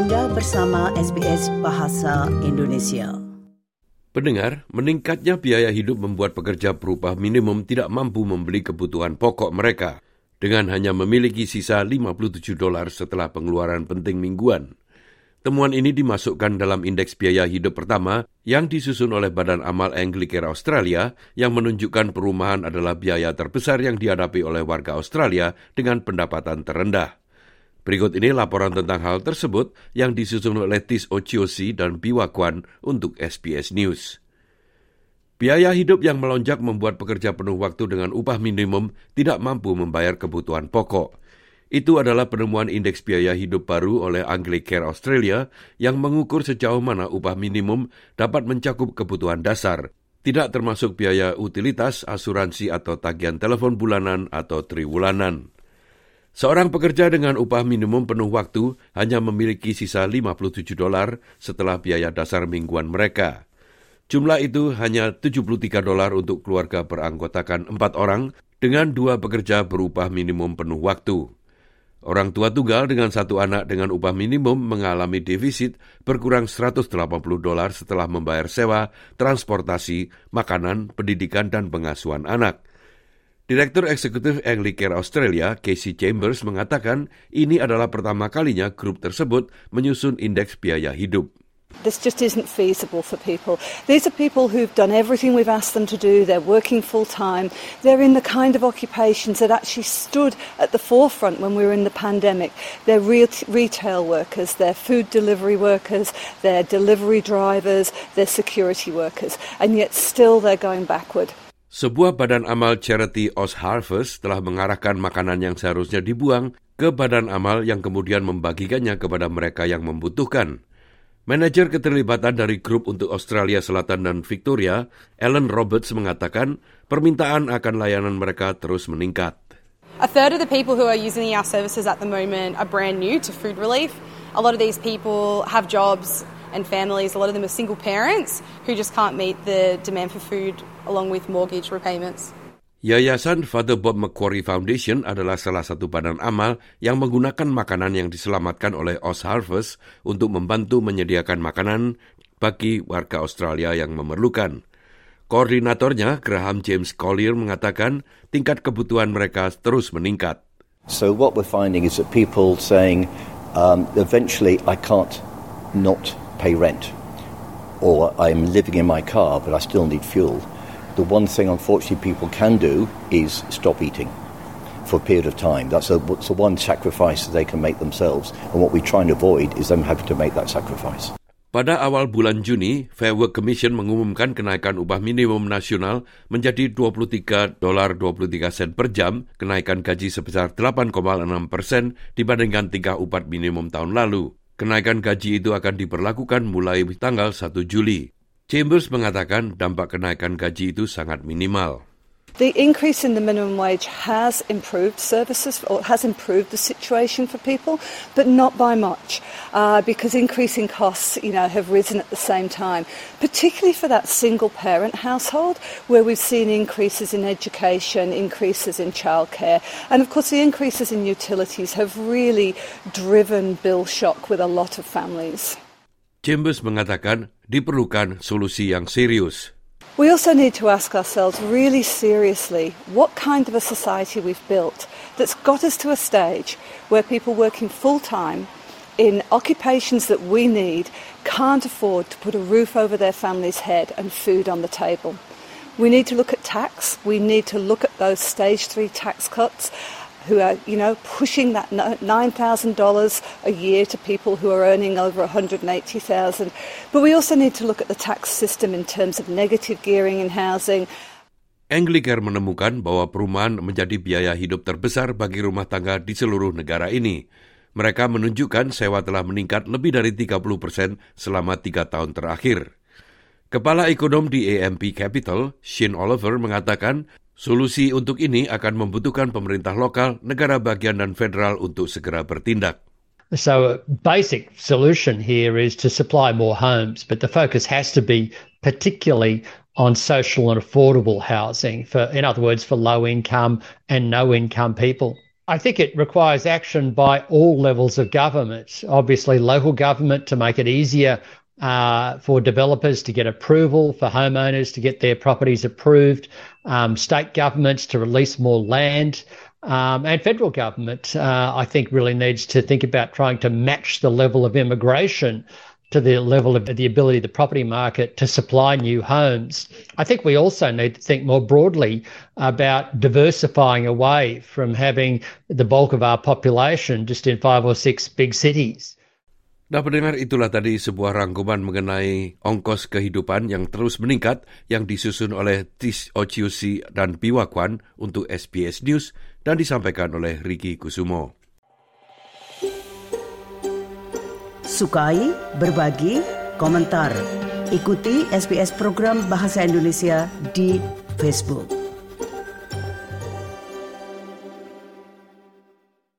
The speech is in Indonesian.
Anda bersama SBS Bahasa Indonesia. Pendengar, meningkatnya biaya hidup membuat pekerja berupah minimum tidak mampu membeli kebutuhan pokok mereka dengan hanya memiliki sisa 57 dolar setelah pengeluaran penting mingguan. Temuan ini dimasukkan dalam indeks biaya hidup pertama yang disusun oleh Badan Amal Anglicare Australia yang menunjukkan perumahan adalah biaya terbesar yang dihadapi oleh warga Australia dengan pendapatan terendah. Berikut ini laporan tentang hal tersebut yang disusun oleh Tis Ociosi dan Biwa Kwan untuk SBS News. Biaya hidup yang melonjak membuat pekerja penuh waktu dengan upah minimum tidak mampu membayar kebutuhan pokok. Itu adalah penemuan indeks biaya hidup baru oleh Anglicare Australia yang mengukur sejauh mana upah minimum dapat mencakup kebutuhan dasar, tidak termasuk biaya utilitas, asuransi atau tagihan telepon bulanan atau triwulanan. Seorang pekerja dengan upah minimum penuh waktu hanya memiliki sisa 57 dolar setelah biaya dasar mingguan mereka. Jumlah itu hanya 73 dolar untuk keluarga beranggotakan empat orang dengan dua pekerja berupah minimum penuh waktu. Orang tua tunggal dengan satu anak dengan upah minimum mengalami defisit berkurang 180 dolar setelah membayar sewa, transportasi, makanan, pendidikan, dan pengasuhan anak. Direktur Eksekutif Anglicare Australia, Casey Chambers, mengatakan ini adalah pertama kalinya grup tersebut menyusun indeks biaya hidup. This just isn't feasible for people. These are people who've done everything we've asked them to do. They're working full time. They're in the kind of occupations that actually stood at the forefront when we were in the pandemic. They're re- retail workers, they're food delivery workers, they're delivery drivers, they're security workers, and yet still they're going backward. Sebuah badan amal charity Oz Harvest telah mengarahkan makanan yang seharusnya dibuang ke badan amal yang kemudian membagikannya kepada mereka yang membutuhkan. Manajer keterlibatan dari grup untuk Australia Selatan dan Victoria, Ellen Roberts mengatakan permintaan akan layanan mereka terus meningkat. A third of the people who are using our services at the moment are brand new to food relief. A lot of these people have jobs and families. A lot of them are single parents who just can't meet the demand for food along with mortgage repayments. Yayasan Father Bob Macquarie Foundation adalah salah satu badan amal yang menggunakan makanan yang diselamatkan oleh Oz Harvest untuk membantu menyediakan makanan bagi warga Australia yang memerlukan. Koordinatornya, Graham James Collier, mengatakan tingkat kebutuhan mereka terus meningkat. So what we're finding is that people saying, um, eventually I can't not pay rent, or I'm living in my car but I still need fuel. The one thing, unfortunately, people can do is stop eating for a period of time. That's the one sacrifice they can make themselves. And what we try and avoid is them having to make that sacrifice. Pada awal bulan Juni, Fair Work Commission mengumumkan kenaikan upah minimum nasional menjadi 23 dolar 23 sen per jam, kenaikan gaji sebesar 8,6 persen dibandingkan tingkah upah minimum tahun lalu. Kenaikan gaji itu akan diberlakukan mulai tanggal 1 Juli. Chambers mengatakan dampak kenaikan gaji itu sangat minimal. The increase in the minimum wage has improved services or has improved the situation for people, but not by much, uh, because increasing costs, you know, have risen at the same time. Particularly for that single-parent household, where we've seen increases in education, increases in childcare, and of course the increases in utilities have really driven bill shock with a lot of families. Chambers mengatakan diperlukan solusi yang serius. We also need to ask ourselves really seriously what kind of a society we've built that's got us to a stage where people working full time in occupations that we need can't afford to put a roof over their family's head and food on the table. We need to look at tax. We need to look at those stage three tax cuts who are, you know, pushing that $9,000 a year to people who are earning over 180,000. But we also need to look at the tax system in terms of negative gearing in housing. Anglicare menemukan bahwa perumahan menjadi biaya hidup terbesar bagi rumah tangga di seluruh negara ini. Mereka menunjukkan sewa telah meningkat lebih dari 30 persen selama tiga tahun terakhir. Kepala ekonom di AMP Capital, Shane Oliver, mengatakan Solusi untuk ini akan membutuhkan pemerintah lokal, negara bagian dan federal untuk segera bertindak. So a basic solution here is to supply more homes, but the focus has to be particularly on social and affordable housing for in other words for low income and no income people. I think it requires action by all levels of government. Obviously, local government to make it easier uh, for developers to get approval, for homeowners to get their properties approved, um, state governments to release more land, um, and federal government, uh, I think, really needs to think about trying to match the level of immigration to the level of the ability of the property market to supply new homes. I think we also need to think more broadly about diversifying away from having the bulk of our population just in five or six big cities. Nah pendengar itulah tadi sebuah rangkuman mengenai ongkos kehidupan yang terus meningkat yang disusun oleh Tis Ociusi dan Piwakwan untuk SBS News dan disampaikan oleh Ricky Kusumo. Sukai, berbagi, komentar. Ikuti SBS program Bahasa Indonesia di Facebook.